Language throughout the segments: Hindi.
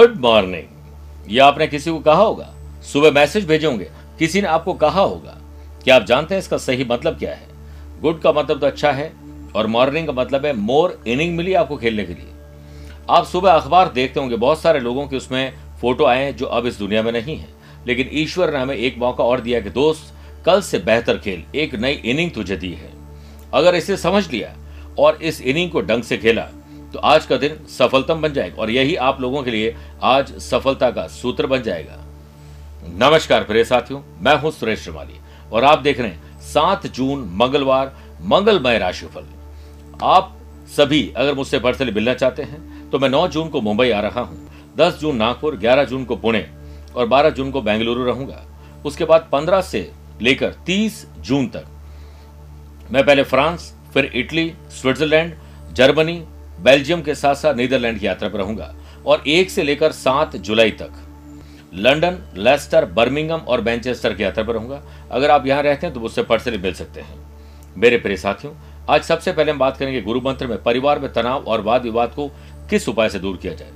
Good morning. ये आपने किसी को कहा होगा? सुबह मैसेज भेजे होंगे किसी ने आपको कहा होगा? क्या आप जानते हैं इसका सही मतलब क्या है? गुड का मतलब तो अच्छा है, और मॉर्निंग का मतलब है मोर इनिंग मिली आपको खेलने के लिए। आप सुबह अखबार देखते होंगे, बहुत सारे लोगों के उसमें फ़ोटो आए हैं जो अब इस दुनिया में नहीं है। लेकिन ईश्वर ने हमें एक मौका और दिया कि, दोस्त, कल से बेहतर खेल, एक नई इनिंग तुझे दी है। अगर इसे समझ लिया और इस इनिंग को ढंग से खेला तो आज का दिन सफलतम बन जाएगा और यही आप लोगों के लिए आज सफलता का सूत्र बन जाएगा। नमस्कार प्रिय साथियों, मैं हूँ सुरेश श्रीमाली और आप देख रहे हैं सात जून, मंगलवार, मंगलमय राशिफल। आप सभी अगर मुझसे पर्सनली मिलना चाहते हैं तो मैं 9 जून को मुंबई आ रहा हूँ 10 जून नागपुर 11 जून को पुणे और 12 जून को बेंगलुरु रहूँगा। उसके बाद 15 से लेकर 30 जून तक मैं पहले फ्रांस, फिर इटली, स्विट्जरलैंड, जर्मनी बेल्जियम के साथ साथ नीदरलैंड की यात्रा पर रहूँगा और एक से लेकर सात जुलाई तक लंदन लेस्टर, बर्मिंगम और मैनचेस्टर की यात्रा पर रहूँगा। अगर आप यहाँ रहते हैं तो मुझसे पर्सनली मिल सकते हैं। मेरे प्रिय साथियों, आज सबसे पहले हम बात करेंगे गुरु मंत्र में परिवार में तनाव और वाद विवाद को किस उपाय से दूर किया जाए।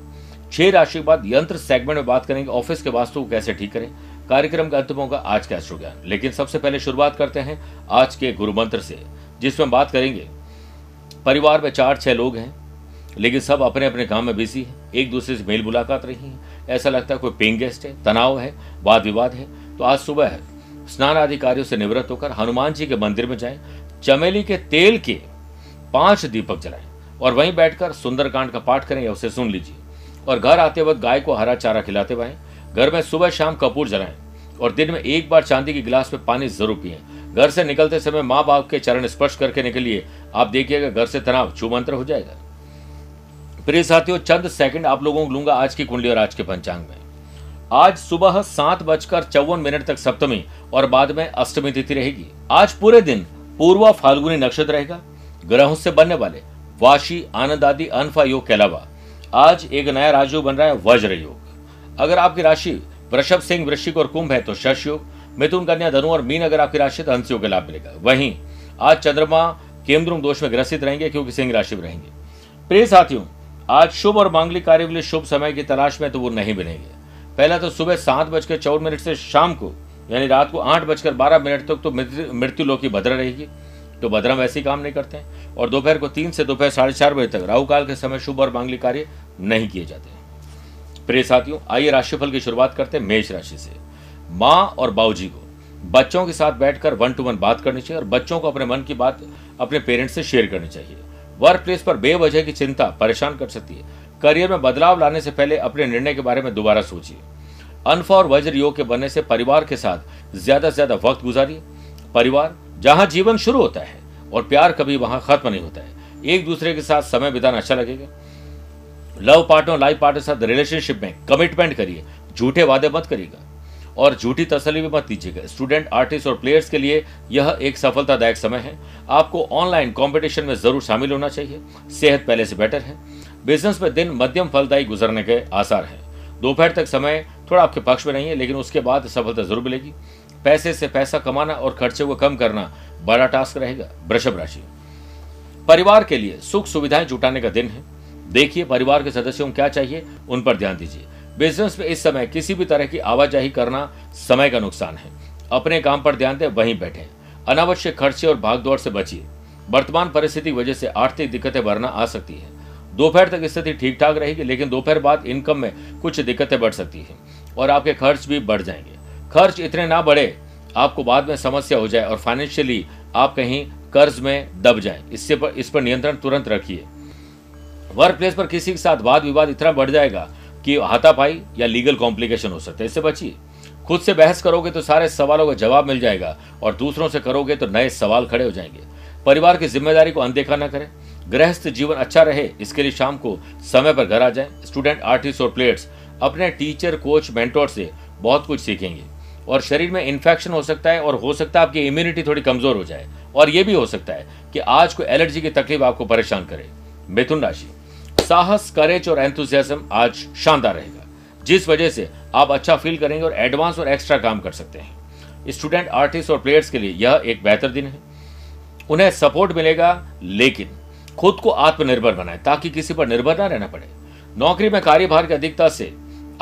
छह राशि के बाद यंत्र सेगमेंट में बात करेंगे ऑफ़िस के वास्तु को कैसे ठीक करें। कार्यक्रम का अंत होगा आज का अश्रु ज्ञान लेकिन सबसे पहले शुरुआत करते हैं आज के गुरु मंत्र से, जिसमें बात करेंगे, परिवार में चार छह लोग हैं। लेकिन सब अपने अपने काम में बिज़ी है। एक दूसरे से मेल मुलाकात रही है। ऐसा लगता है कोई पेइंग गेस्ट है, तनाव है, वाद विवाद है। तो आज सुबह है। स्नान आदि कार्यों से निवृत्त होकर हनुमान जी के मंदिर में जाएँ। चमेली के तेल के पाँच दीपक जलाएँ और वहीं बैठकर सुंदरकांड का पाठ करें या उसे सुन लीजिए। और घर आते वक्त गाय को हरा चारा खिलाते हुए घर में सुबह शाम कपूर जलाएँ और दिन में एक बार चांदी के गिलास में पानी ज़रूर पिए। घर से निकलते समय माँ बाप के चरण स्पर्श करके निकलिए। आप देखिएगा घर से तनाव छुमंत्र हो जाएगा। प्रिय साथियों, चंद सेकंड आप लोगों को लूँगा आज की कुंडली और आज के पंचांग में। आज सुबह सात बजकर चौवन मिनट तक सप्तमी और बाद में अष्टमी तिथि रहेगी। आज पूरे दिन पूर्वा फाल्गुनी नक्षत्र रहेगा। ग्रहों से बनने वाले वाशी, आनंद आदि, अनफा योग के अलावा आज एक नया राजयोग बन रहा है, वज्र योग। अगर आपकी राशि वृषभ सिंह, वृश्चिक और कुंभ है तो शश योग, मिथुन कन्या, धनु और मीन अगर आपकी राशि तो योग का लाभ मिलेगा। वहीं आज चंद्रमा केंद्रुम दोष में ग्रसित रहेंगे क्योंकि सिंह राशि में रहेंगे। प्रिय साथियों आज शुभ और मांगलिक कार्य के लिए शुभ समय की तलाश में तो वो नहीं मिलेंगे पहला तो सुबह सात बजकर चौदह मिनट से शाम को, यानी रात को आठ बजकर बारह मिनट तक तो मृत्यु लोग की भद्रा रहेगी। तो भद्रा वैसे काम नहीं करते हैं। और दोपहर को तीन से दोपहर साढ़े चार बजे तक राहु काल के समय शुभ और मांगलिक कार्य नहीं किए जाते हैं। प्रिय साथियों, आइए राशिफल की शुरुआत करते हैं मेष राशि से। माँ और बाबूजी को बच्चों के साथ बैठकर वन टू वन बात करनी चाहिए और बच्चों को अपने मन की बात अपने पेरेंट्स से शेयर करनी चाहिए। वर्क प्लेस पर बेवजह की चिंता परेशान कर सकती है। करियर में बदलाव लाने से पहले अपने निर्णय के बारे में दोबारा सोचिए। अनफा और वज्र योग के बनने से परिवार के साथ ज़्यादा से ज़्यादा वक्त गुजारिए। परिवार, जहाँ जीवन शुरू होता है और प्यार कभी वहाँ खत्म नहीं होता है। एक दूसरे के साथ समय बिताना अच्छा लगेगा। लव पार्टनर लाइफ पार्टनर साथ रिलेशनशिप में कमिटमेंट करिए। झूठे वादे मत करिएगा। और झूठी तसली भी मत दीजिएगा। स्टूडेंट आर्टिस्ट और प्लेयर्स के लिए यह एक सफलतादायक समय है। आपको ऑनलाइन कॉम्पिटिशन में ज़रूर शामिल होना चाहिए। सेहत पहले से बेटर है। बिज़नेस में दिन मध्यम फलदायी गुजरने के आसार हैं। दोपहर तक समय थोड़ा आपके पक्ष में नहीं है, लेकिन उसके बाद सफलता ज़रूर मिलेगी। पैसे से पैसा कमाना और खर्चे को कम करना बड़ा टास्क रहेगा। वृषभ राशि। परिवार के लिए सुख सुविधाएँ जुटाने का दिन है। देखिए, परिवार के सदस्यों को क्या चाहिए, उन पर ध्यान दीजिए। बिज़नेस में इस समय किसी भी तरह की आवाजाही करना समय का नुकसान है। अपने काम पर ध्यान दें, वहीं बैठे। अनावश्यक खर्चे और भागदौड़ से बचिए। वर्तमान परिस्थिति की वजह से आर्थिक दिक्कतें बढ़ना आ सकती है। दोपहर तक स्थिति ठीक ठाक रहेगी, लेकिन दोपहर बाद इनकम में कुछ दिक्कतें बढ़ सकती है और आपके खर्च भी बढ़ जाएँगे। खर्च इतने ना बढ़े, आपको बाद में समस्या हो जाए और फाइनेंशियली आप कहीं कर्ज में दब जाए। इससे पर इस पर नियंत्रण तुरंत रखिए। वर्क प्लेस पर किसी के साथ वाद विवाद इतना बढ़ जाएगा कि हाथापाई या लीगल कॉम्प्लिकेशन हो सकते हैं। इससे बचिए। खुद से बहस करोगे तो सारे सवालों का जवाब मिल जाएगा और दूसरों से करोगे तो नए सवाल खड़े हो जाएँगे। परिवार की ज़िम्मेदारी को अनदेखा न करें। गृहस्थ जीवन अच्छा रहे, इसके लिए शाम को समय पर घर आ जाएँ। स्टूडेंट, आर्टिस्ट और प्लेयर्स, अपने टीचर, कोच, मेंटोर से बहुत कुछ सीखेंगे। और शरीर में इन्फेक्शन हो सकता है और हो सकता है आपकी इम्यूनिटी थोड़ी कमज़ोर हो जाए। और यह भी हो सकता है कि आज कोई एलर्जी की तकलीफ़ आपको परेशान करे। मिथुन राशि। साहस करेज और एंथुजियाज्म आज शानदार रहेगा। जिस वजह से आप अच्छा फील करेंगे और एडवांस और एक्स्ट्रा काम कर सकते हैं। स्टूडेंट आर्टिस्ट और प्लेयर्स के लिए यह एक बेहतर दिन है। उन्हें सपोर्ट मिलेगा, लेकिन खुद को आत्मनिर्भर बनाए ताकि किसी पर निर्भर ना रहना पड़े। नौकरी में कार्यभार की अधिकता से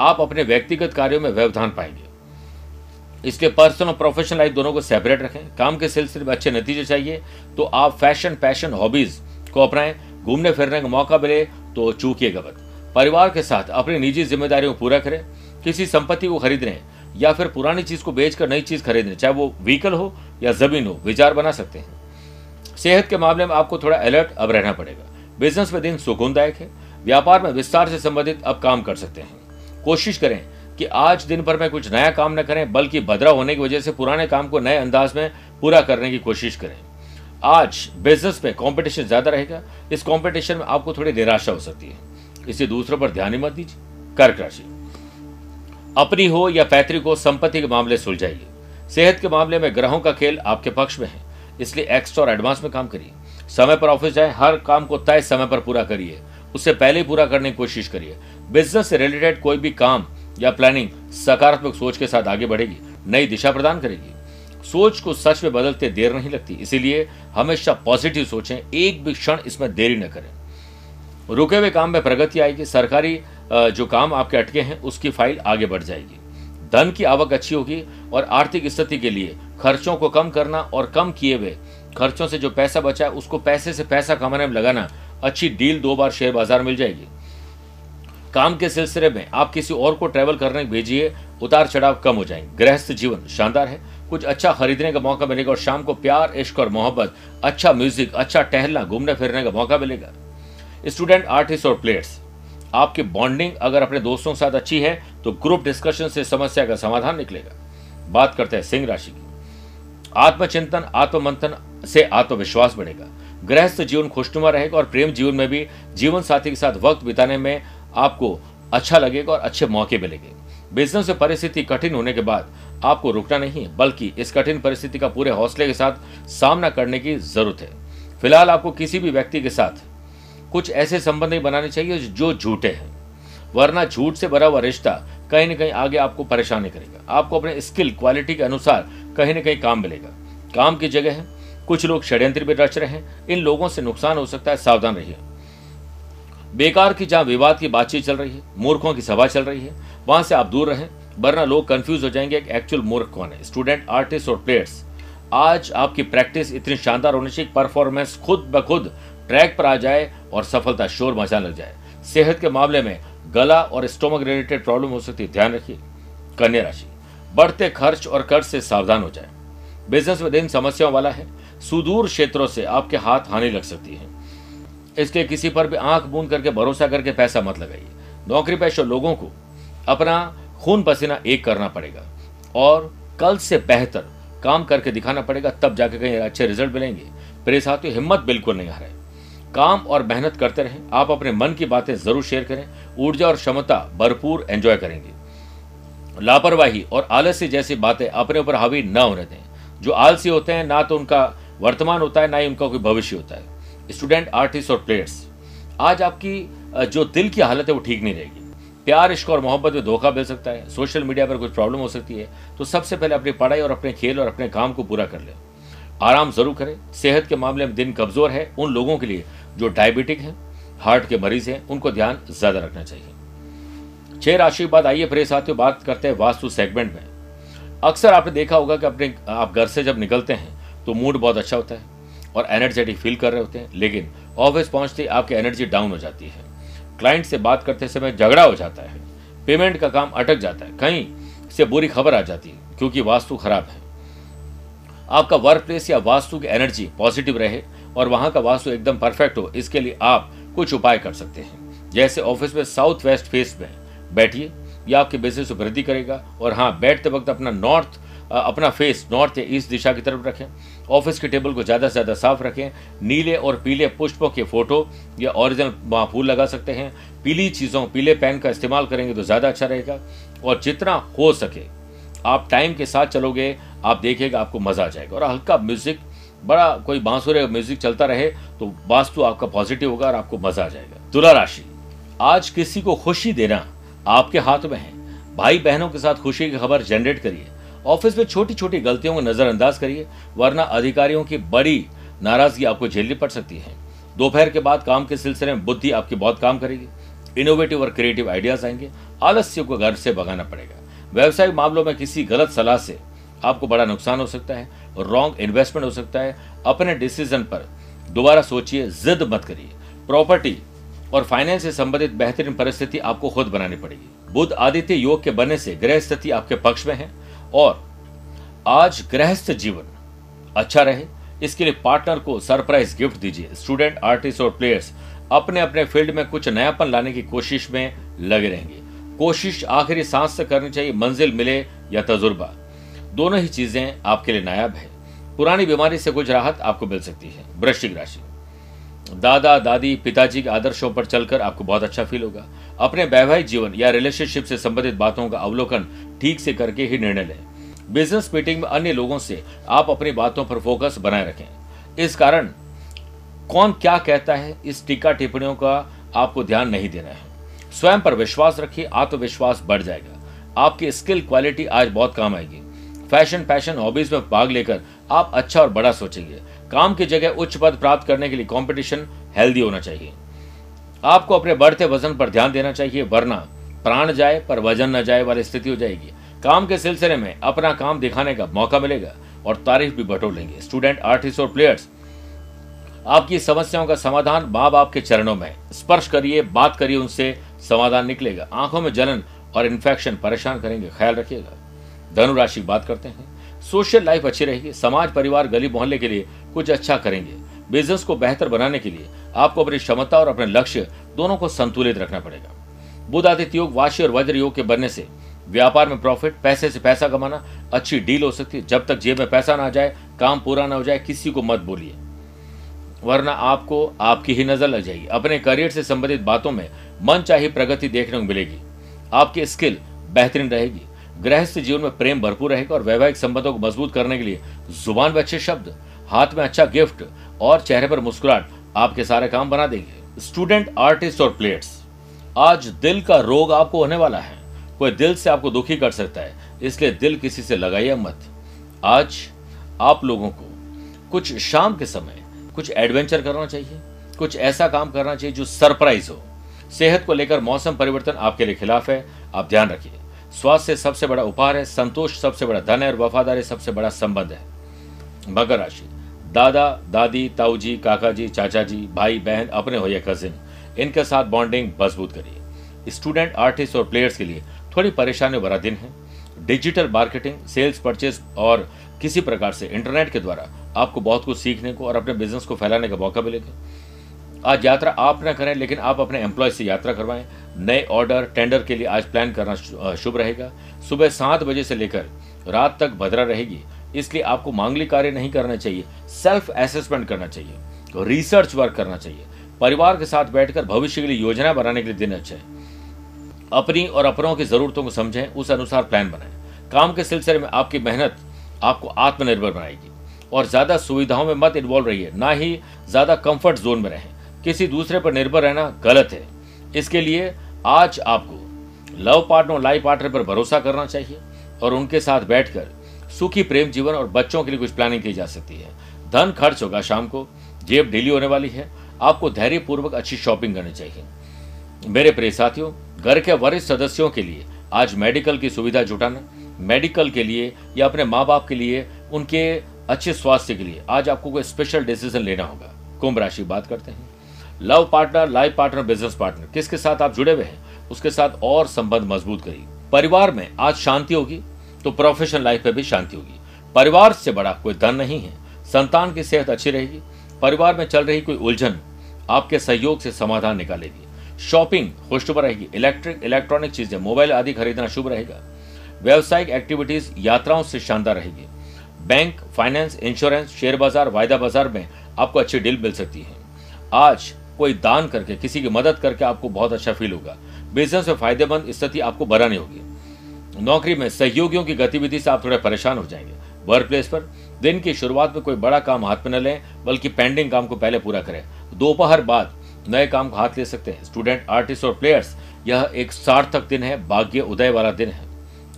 आप अपने व्यक्तिगत कार्यों में व्यवधान पाएँगे। इसलिए पर्सनल और प्रोफेशनल लाइफ दोनों को सेपरेट रखें। काम के सिलसिले में अच्छे नतीजे चाहिए तो आप फ़ैशन पैशन हॉबीज को अपनाएँ। घूमने फिरने का मौका मिले तो चूकिएगा मत परिवार के साथ अपनी निजी जिम्मेदारियों को पूरा करें, किसी संपत्ति को खरीदने या फिर पुरानी चीज़ को बेचकर नई चीज़ खरीदने चाहे वो व्हीकल हो या ज़मीन हो, विचार बना सकते हैं। सेहत के मामले में आपको थोड़ा अलर्ट अब रहना पड़ेगा। बिज़नेस में दिन सुकूनदायक है, व्यापार में विस्तार से संबंधित अब काम कर सकते हैं। कोशिश करें कि आज दिन भर में कुछ नया काम न करें, बल्कि भद्रा होने की वजह से पुराने काम को नए अंदाज में पूरा करने की कोशिश करें। आज बिज़नेस में कंपटीशन ज़्यादा रहेगा, इस कंपटीशन में आपको थोड़ी निराशा हो सकती है। इसे दूसरों पर ध्यान ही मत दीजिए। कर्क राशि। अपनी हो या पैतृक हो, संपत्ति के मामले सुलझाइए। सेहत के मामले में ग्रहों का खेल आपके पक्ष में है, इसलिए एक्स्ट्रा और एडवांस में काम करिए। समय पर ऑफ़िस जाए, हर काम को तय समय पर पूरा करिए। उससे पहले ही पूरा करने की कोशिश करिए। बिज़नेस से रिलेटेड कोई भी काम या प्लानिंग सकारात्मक सोच के साथ आगे बढ़ेगी, नई दिशा प्रदान करेगी। सोच को सच में बदलते देर नहीं लगती। इसीलिए हमेशा पॉजिटिव सोचें, एक भी क्षण इसमें देरी न करें। रुके हुए काम में प्रगति आएगी, सरकारी जो काम आपके अटके हैं, उसकी फ़ाइल आगे बढ़ जाएगी। धन की आवक अच्छी होगी और आर्थिक स्थिति के लिए खर्चों को कम करना और कम किए हुए खर्चों से जो पैसा बचा है, उसको पैसे से पैसा कमाने में लगाना, अच्छी डील दो बार शेयर बाज़ार मिल जाएगी। काम के सिलसिले में आप किसी और को ट्रेवल करने भेजिए, उतार चढ़ाव कम हो जाएँगे। गृहस्थ जीवन शानदार है। कुछ अच्छा खरीदने का मौका मिलेगा और शाम को प्यार, इश्क और मोहब्बत अच्छा म्यूज़िक अच्छा टहलना, घूमने फिरने का मौका मिलेगा। स्टूडेंट आर्टिस्ट और प्लेयर्स आपकी बॉन्डिंग अगर अपने दोस्तों के साथ अच्छी है तो ग्रुप डिस्कशन से समस्या का समाधान निकलेगा। बात करते हैं सिंह राशि की। आत्मचिंतन, आत्ममंथन से आत्मविश्वास बढ़ेगा। गृहस्थ जीवन खुशनुमा रहेगा और प्रेम जीवन में भी जीवन साथी के साथ वक्त बिताने में आपको अच्छा लगेगा और अच्छे मौके मिलेंगे। बिज़नेस में परिस्थिति कठिन होने के बाद आपको रुकना नहीं है बल्कि इस कठिन परिस्थिति का पूरे हौसले के साथ सामना करने की ज़रूरत है। फ़िलहाल आपको किसी भी व्यक्ति के साथ कुछ ऐसे संबंध नहीं बनाने चाहिए जो झूठे हैं, वरना झूठ से भरा हुआ रिश्ता कहीं ना कहीं आगे आपको परेशानी करेगा। आपको अपने स्किल, क्वालिटी के अनुसार कहीं ना कहीं काम मिलेगा। काम की जगह है, कुछ लोग षड्यंत्र भी रच रहे हैं, इन लोगों से नुकसान हो सकता है, सावधान रहिए। बेकार की जहाँ विवाद की बातचीत चल रही है, मूर्खों की सभा चल रही है, वहाँ से आप दूर रहें वरना लोग कंफ्यूज हो जाएँगे कि एक्चुअल मूर्ख कौन है। स्टूडेंट आर्टिस्ट और प्लेयर्स आज आपकी प्रैक्टिस इतनी शानदार होनी चाहिए परफॉर्मेंस खुद ब खुद ट्रैक पर आ जाए और सफलता शोर मचा लग जाए। सेहत के मामले में गला और स्टोमक रिलेटेड प्रॉब्लम हो सकती है। ध्यान रखिए, कन्या राशि, बढ़ते खर्च और कर्ज से सावधान हो जाए। बिज़नेस में दिन समस्याओं वाला है। सुदूर क्षेत्रों से आपके हाथ हानि लग सकती है। इसके किसी पर भी आँख बूंद करके भरोसा करके पैसा मत लगाइए। नौकरी पेशा लोगों को अपना खून पसीना एक करना पड़ेगा। और कल से बेहतर काम करके दिखाना पड़ेगा, तब जाके कहीं अच्छे रिज़ल्ट मिलेंगे। मेरे साथियों, हिम्मत बिल्कुल नहीं हारे। काम और मेहनत करते रहें। आप अपने मन की बातें ज़रूर शेयर करें। ऊर्जा और क्षमता भरपूर एंजॉय करेंगे। लापरवाही और आलस्य जैसी बातें अपने ऊपर हावी न होने दें। जो आलसी होते हैं, ना तो उनका वर्तमान होता है, ना ही उनका कोई भविष्य होता है। स्टूडेंट आर्टिस्ट और प्लेयर्स आज आपकी जो दिल की हालत है, वो ठीक नहीं रहेगी। प्यार, इश्क और मोहब्बत में धोखा मिल सकता है। सोशल मीडिया पर कुछ प्रॉब्लम हो सकती है तो सबसे पहले अपनी पढ़ाई और अपने खेल और अपने काम को पूरा कर ले। आराम ज़रूर करें। सेहत के मामले में दिन कमज़ोर है। उन लोगों के लिए जो डायबिटिक हैं, हार्ट के मरीज़ हैं, उनको ध्यान ज़्यादा रखना चाहिए। छह राशि के बाद आइए प्रिय साथियों, बात करते हैं वास्तु सेगमेंट में। अक्सर आपने देखा होगा कि अपने, आप घर से जब निकलते हैं तो मूड बहुत अच्छा होता है और एनर्जेटिक फील कर रहे होते हैं, लेकिन ऑफ़िस पहुँचते आपकी एनर्जी डाउन हो जाती है। क्लाइंट से बात करते समय झगड़ा हो जाता है। पेमेंट का काम अटक जाता है। कहीं से बुरी खबर आ जाती है, क्योंकि वास्तु खराब है। आपका वर्क प्लेस या वास्तु की एनर्जी पॉजिटिव रहे और वहाँ का वास्तु एकदम परफेक्ट हो, इसके लिए आप कुछ उपाय कर सकते हैं। जैसे ऑफ़िस में साउथ वेस्ट फेस में बैठिए यह आपके बिज़नेस वृद्धि करेगा और हाँ बैठते वक्त अपना नॉर्थ अपना फेस नॉर्थ या ईस्ट दिशा की तरफ़ रखें। ऑफ़िस के टेबल को ज़्यादा से ज़्यादा साफ़ रखें। नीले और पीले पुष्पों के फ़ोटो या ओरिजिनल वहाँ फूल लगा सकते हैं। पीली चीज़ों, पीले पेन का इस्तेमाल करेंगे तो ज़्यादा अच्छा रहेगा। और जितना हो सके, आप टाइम के साथ चलोगे, आप देखिएगा आपको मज़ा आ जाएगा। और हल्का म्यूज़िक बड़ा कोई बांसुरे म्यूज़िक चलता रहे तो वास्तु आपका पॉजिटिव होगा और आपको मज़ा आ जाएगा। तुला राशि, आज किसी को खुशी देना आपके हाथ में है। भाई बहनों के साथ खुशी की खबर जनरेट करिए। ऑफ़िस में छोटी छोटी गलतियों को नजरअंदाज करिए, वरना अधिकारियों की बड़ी नाराज़गी आपको झेलनी पड़ सकती है। दोपहर के बाद काम के सिलसिले में बुद्धि आपकी बहुत काम करेगी। इनोवेटिव और क्रिएटिव आइडियाज़ आएँगे। आलस्य को घर से भगाना पड़ेगा। व्यवसायिक मामलों में किसी गलत सलाह से आपको बड़ा नुकसान हो सकता है रॉन्ग इन्वेस्टमेंट हो सकता है। अपने डिसीज़न पर दोबारा सोचिए, जिद मत करिए। प्रॉपर्टी और फाइनेंस से संबंधित बेहतरीन परिस्थिति आपको खुद बनानी पड़ेगी। बुद्ध आदित्य योग के बनने से ग्रह स्थिति आपके पक्ष में है। और आज गृहस्थ जीवन। अच्छा रहे, इसके लिए पार्टनर को सरप्राइज़ गिफ्ट दीजिए। स्टूडेंट आर्टिस्ट और प्लेयर्स अपने अपने फ़ील्ड में कुछ नयापन लाने की कोशिश में लगे रहेंगे। कोशिश आखिरी सांस से करनी चाहिए, मंजिल मिले या तजुर्बा। दोनों ही चीज़ें आपके लिए नायाब है। पुरानी बीमारी से कुछ राहत आपको मिल सकती है। वृश्चिक राशि। दादा, दादी, पिताजी के आदर्शों पर चलकर आपको बहुत अच्छा फील होगा। अपने वैवाहिक जीवन या रिलेशनशिप से संबंधित बातों का अवलोकन ठीक से करके ही निर्णय लें। बिज़नेस मीटिंग में अन्य लोगों से आप अपनी बातों पर फोकस बनाए रखें। इस कारण कौन क्या कहता है, इस टीका टिप्पणियों का आपको ध्यान नहीं देना है। स्वयं पर विश्वास रखिए, आत्मविश्वास बढ़ जाएगा। आपकी स्किल क्वालिटी आज बहुत काम आएगी। फ़ैशन पैशन हॉबीज में भाग लेकर आप अच्छा और बड़ा सोचेंगे। काम की जगह उच्च पद प्राप्त करने के लिए कंपटीशन हेल्दी होना चाहिए। आपको अपने बढ़ते वज़न पर ध्यान देना चाहिए, वरना प्राण जाए पर वज़न न जाए वाली स्थिति हो जाएगी। काम के सिलसिले में अपना काम दिखाने का मौका मिलेगा और तारीफ़ भी बटोर लेंगे। स्टूडेंट आर्टिस्ट और प्लेयर्स आपकी समस्याओं का समाधान माँ बाप के चरणों में। स्पर्श करिए, बात करिए, उनसे समाधान निकलेगा। आँखों में जलन और इन्फेक्शन परेशान करेंगे, ख्याल रखिएगा। धनुराशि बात करते हैं। सोशल लाइफ अच्छी रहेगी। समाज, परिवार गली मोहल्ले के लिए कुछ अच्छा करेंगे। बिज़नेस को बेहतर बनाने के लिए आपको अपनी क्षमता और अपने लक्ष्य दोनों को संतुलित रखना पड़ेगा। बुध आदित्य योग, वाशी और वज्र योग के बनने से व्यापार में प्रॉफिट पैसे से पैसा कमाना अच्छी डील हो सकती है। जब तक जेब में पैसा ना जाए, काम पूरा ना हो जाए, किसी को मत बोलिए। वरना आपको आपकी ही नज़र लग जाएगी। अपने करियर से संबंधित बातों में मन चाहे प्रगति देखने को मिलेगी। आपकी स्किल बेहतरीन रहेगी। गृहस्थ जीवन में प्रेम भरपूर रहेगा और वैवाहिक संबंधों को मज़बूत करने के लिए ज़ुबान में अच्छे शब्द हाथ में अच्छा गिफ्ट और चेहरे पर मुस्कुराहट, आपके सारे काम बना देंगे। स्टूडेंट आर्टिस्ट और प्लेयर्स आज दिल का रोग आपको होने वाला है। कोई दिल से आपको दुखी कर सकता है, इसलिए दिल किसी से लगाइए मत। आज आप लोगों को कुछ शाम के समय कुछ एडवेंचर करना चाहिए, कुछ ऐसा काम करना चाहिए जो सरप्राइज़ हो। सेहत को लेकर मौसम परिवर्तन आपके लिए खिलाफ है, आप ध्यान रखिए। स्वास्थ्य सबसे बड़ा उपहार है, संतोष सबसे बड़ा धन है और वफादारी सबसे बड़ा संबंध है। मकर राशि। दादा, दादी ताऊ जी काका जी चाचा जी भाई, बहन, अपने हो या कजिन इनके साथ बॉन्डिंग मज़बूत करिए। स्टूडेंट आर्टिस्ट और प्लेयर्स के लिए थोड़ी परेशानी भरा दिन है। डिजिटल मार्केटिंग सेल्स परचेज और किसी प्रकार से इंटरनेट के द्वारा आपको बहुत कुछ सीखने को और अपने बिज़नेस को फैलाने का मौका मिलेगा। आज यात्रा आप न करें, लेकिन आप अपने एम्प्लॉय से यात्रा करवाएँ। नए ऑर्डर टेंडर के लिए आज प्लान करना शुभ रहेगा। सुबह सात बजे से लेकर रात तक भद्रा रहेगी। इसलिए आपको मांगलिक कार्य नहीं करना चाहिए सेल्फ एसेसमेंट करना चाहिए रिसर्च वर्क करना चाहिए। परिवार के साथ बैठकर भविष्य के लिए योजना बनाने के लिए दिन अच्छा है। अपनी और अपनों की जरूरतों को समझें, उस अनुसार प्लान बनाएँ। काम के सिलसिले में आपकी मेहनत आपको आत्मनिर्भर बनाएगी। और ज़्यादा सुविधाओं में मत इन्वॉल्व रहिए, ना ही ज़्यादा कंफर्ट जोन में रहें। किसी दूसरे पर निर्भर रहना गलत है। इसके लिए आज आपको लव पार्टनर और लाइफ पार्टनर पर भरोसा करना चाहिए, और उनके साथ बैठकर सुखी प्रेम जीवन और बच्चों के लिए कुछ प्लानिंग की जा सकती है। धन खर्च होगा शाम को। जेब ढीली होने वाली है। आपको धैर्य पूर्वक अच्छी शॉपिंग करनी चाहिए। मेरे प्रिय साथियों, घर के वरिष्ठ सदस्यों के लिए आज मेडिकल की सुविधा जुटाना मेडिकल के लिए या अपने माँ बाप के लिए, उनके अच्छे स्वास्थ्य के लिए आज आपको कोई स्पेशल डिसीज़न लेना होगा। कुंभ राशि बात करते हैं। Love partner life partner business partner किसके साथ आप जुड़े हुए हैं, उसके साथ और संबंध मज़बूत करिए। परिवार में आज शांति होगी। तो प्रोफेशनल लाइफ में भी शांति होगी। परिवार से बड़ा कोई धन नहीं है। संतान की सेहत अच्छी रहेगी। परिवार में चल रही कोई उलझन आपके सहयोग से समाधान निकालेगी। शॉपिंग खुशुब रहेगी। इलेक्ट्रिक इलेक्ट्रॉनिक चीज़ें मोबाइल आदि खरीदना शुभ रहेगा। व्यावसायिक एक्टिविटीज़ यात्राओं से शानदार रहेगी। बैंक फाइनेंस इंश्योरेंस शेयर बाज़ार, वायदा बाज़ार में आपको अच्छी डील मिल सकती है। आज कोई दान करके, किसी की मदद करके आपको बहुत अच्छा फील होगा। बिज़नेस में फ़ायदेमंद स्थिति आपको बनानी होगी। नौकरी में सहयोगियों की गतिविधि से आप थोड़े परेशान हो जाएँगे। वर्क प्लेस पर दिन की शुरुआत में कोई बड़ा काम हाथ में न लें, बल्कि पेंडिंग काम को पहले पूरा करें। दोपहर बाद नए काम को हाथ ले सकते हैं। स्टूडेंट आर्टिस्ट और प्लेयर्स यह एक सार्थक दिन है, भाग्य उदय वाला दिन है।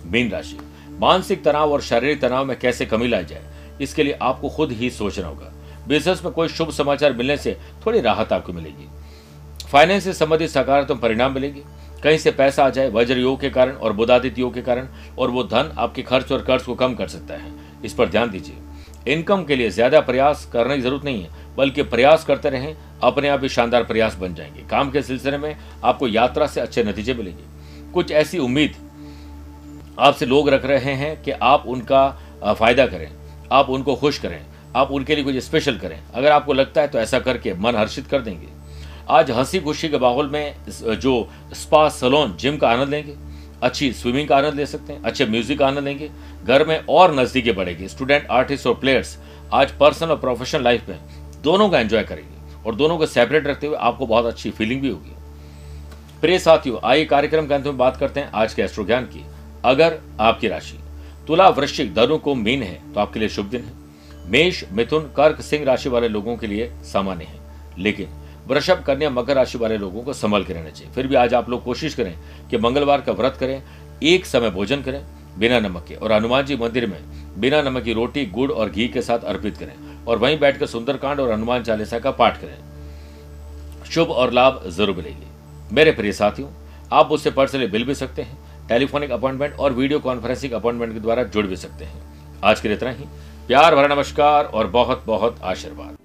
मीन राशि, मानसिक तनाव और शारीरिक तनाव में कैसे कमी लाई जाए, इसके लिए आपको खुद ही सोचना होगा। बिज़नेस में कोई शुभ समाचार मिलने से थोड़ी राहत आपको मिलेगी। फाइनेंस से संबंधित सकारात्मक परिणाम मिलेंगे। कहीं से पैसा आ जाए वज्र योग के कारण और बुधादित्य योग के कारण, और वो धन आपके खर्च और कर्ज को कम कर सकता है। इस पर ध्यान दीजिए। इनकम के लिए ज़्यादा प्रयास करने की ज़रूरत नहीं है, बल्कि प्रयास करते रहें, अपने आप ही शानदार प्रयास बन जाएँगे। काम के सिलसिले में आपको यात्रा से अच्छे नतीजे मिलेंगे। कुछ ऐसी उम्मीद आपसे लोग रख रहे हैं कि आप उनका फ़ायदा करें, आप उनको खुश करें, आप उनके लिए कुछ स्पेशल करें। अगर आपको लगता है तो ऐसा करके मन हर्षित कर देंगे। आज हँसी खुशी के माहौल में, जो स्पा सलोन, जिम का आनंद लेंगे। अच्छी स्विमिंग का आनंद ले सकते हैं, अच्छे म्यूज़िक का आनंद लेंगे। घर में और नजदीकी बढ़ेगी। स्टूडेंट, आर्टिस्ट और प्लेयर्स आज पर्सनल और प्रोफेशनल लाइफ में दोनों का एंजॉय करेंगे और दोनों को सेपरेट रखते हुए आपको बहुत अच्छी फीलिंग भी होगी। प्रिय साथियों, आइए कार्यक्रम के अंत में बात करते हैं आज के एस्ट्रो ज्ञान की। अगर आपकी राशि तुला वृश्चिक धनु को मीन है तो आपके लिए शुभ दिन है। मेष, मिथुन, कर्क, सिंह राशि वाले लोगों के लिए सामान्य है। लेकिन वृषभ कन्या मकर राशि वाले लोगों को संभल के रहना चाहिए। फिर भी आज आप लोग कोशिश करें कि मंगलवार का व्रत करें, एक समय भोजन करें, बिना नमक के। और हनुमान जी मंदिर में बिना नमक की रोटी, गुड़ और घी के साथ अर्पित करें और वहीं बैठकर सुंदरकांड और हनुमान चालीसा का पाठ करें। शुभ और लाभ ज़रूर मिलेगी। मेरे प्रिय साथियों, आप मुझसे पर्सनली मिल भी सकते हैं, टेलीफोनिक अपॉइंटमेंट और वीडियो कॉन्फ्रेंसिंग अपॉइंटमेंट के द्वारा जुड़ भी सकते हैं। आज के लिए इतना ही। प्यार भरा नमस्कार और बहुत बहुत आशीर्वाद।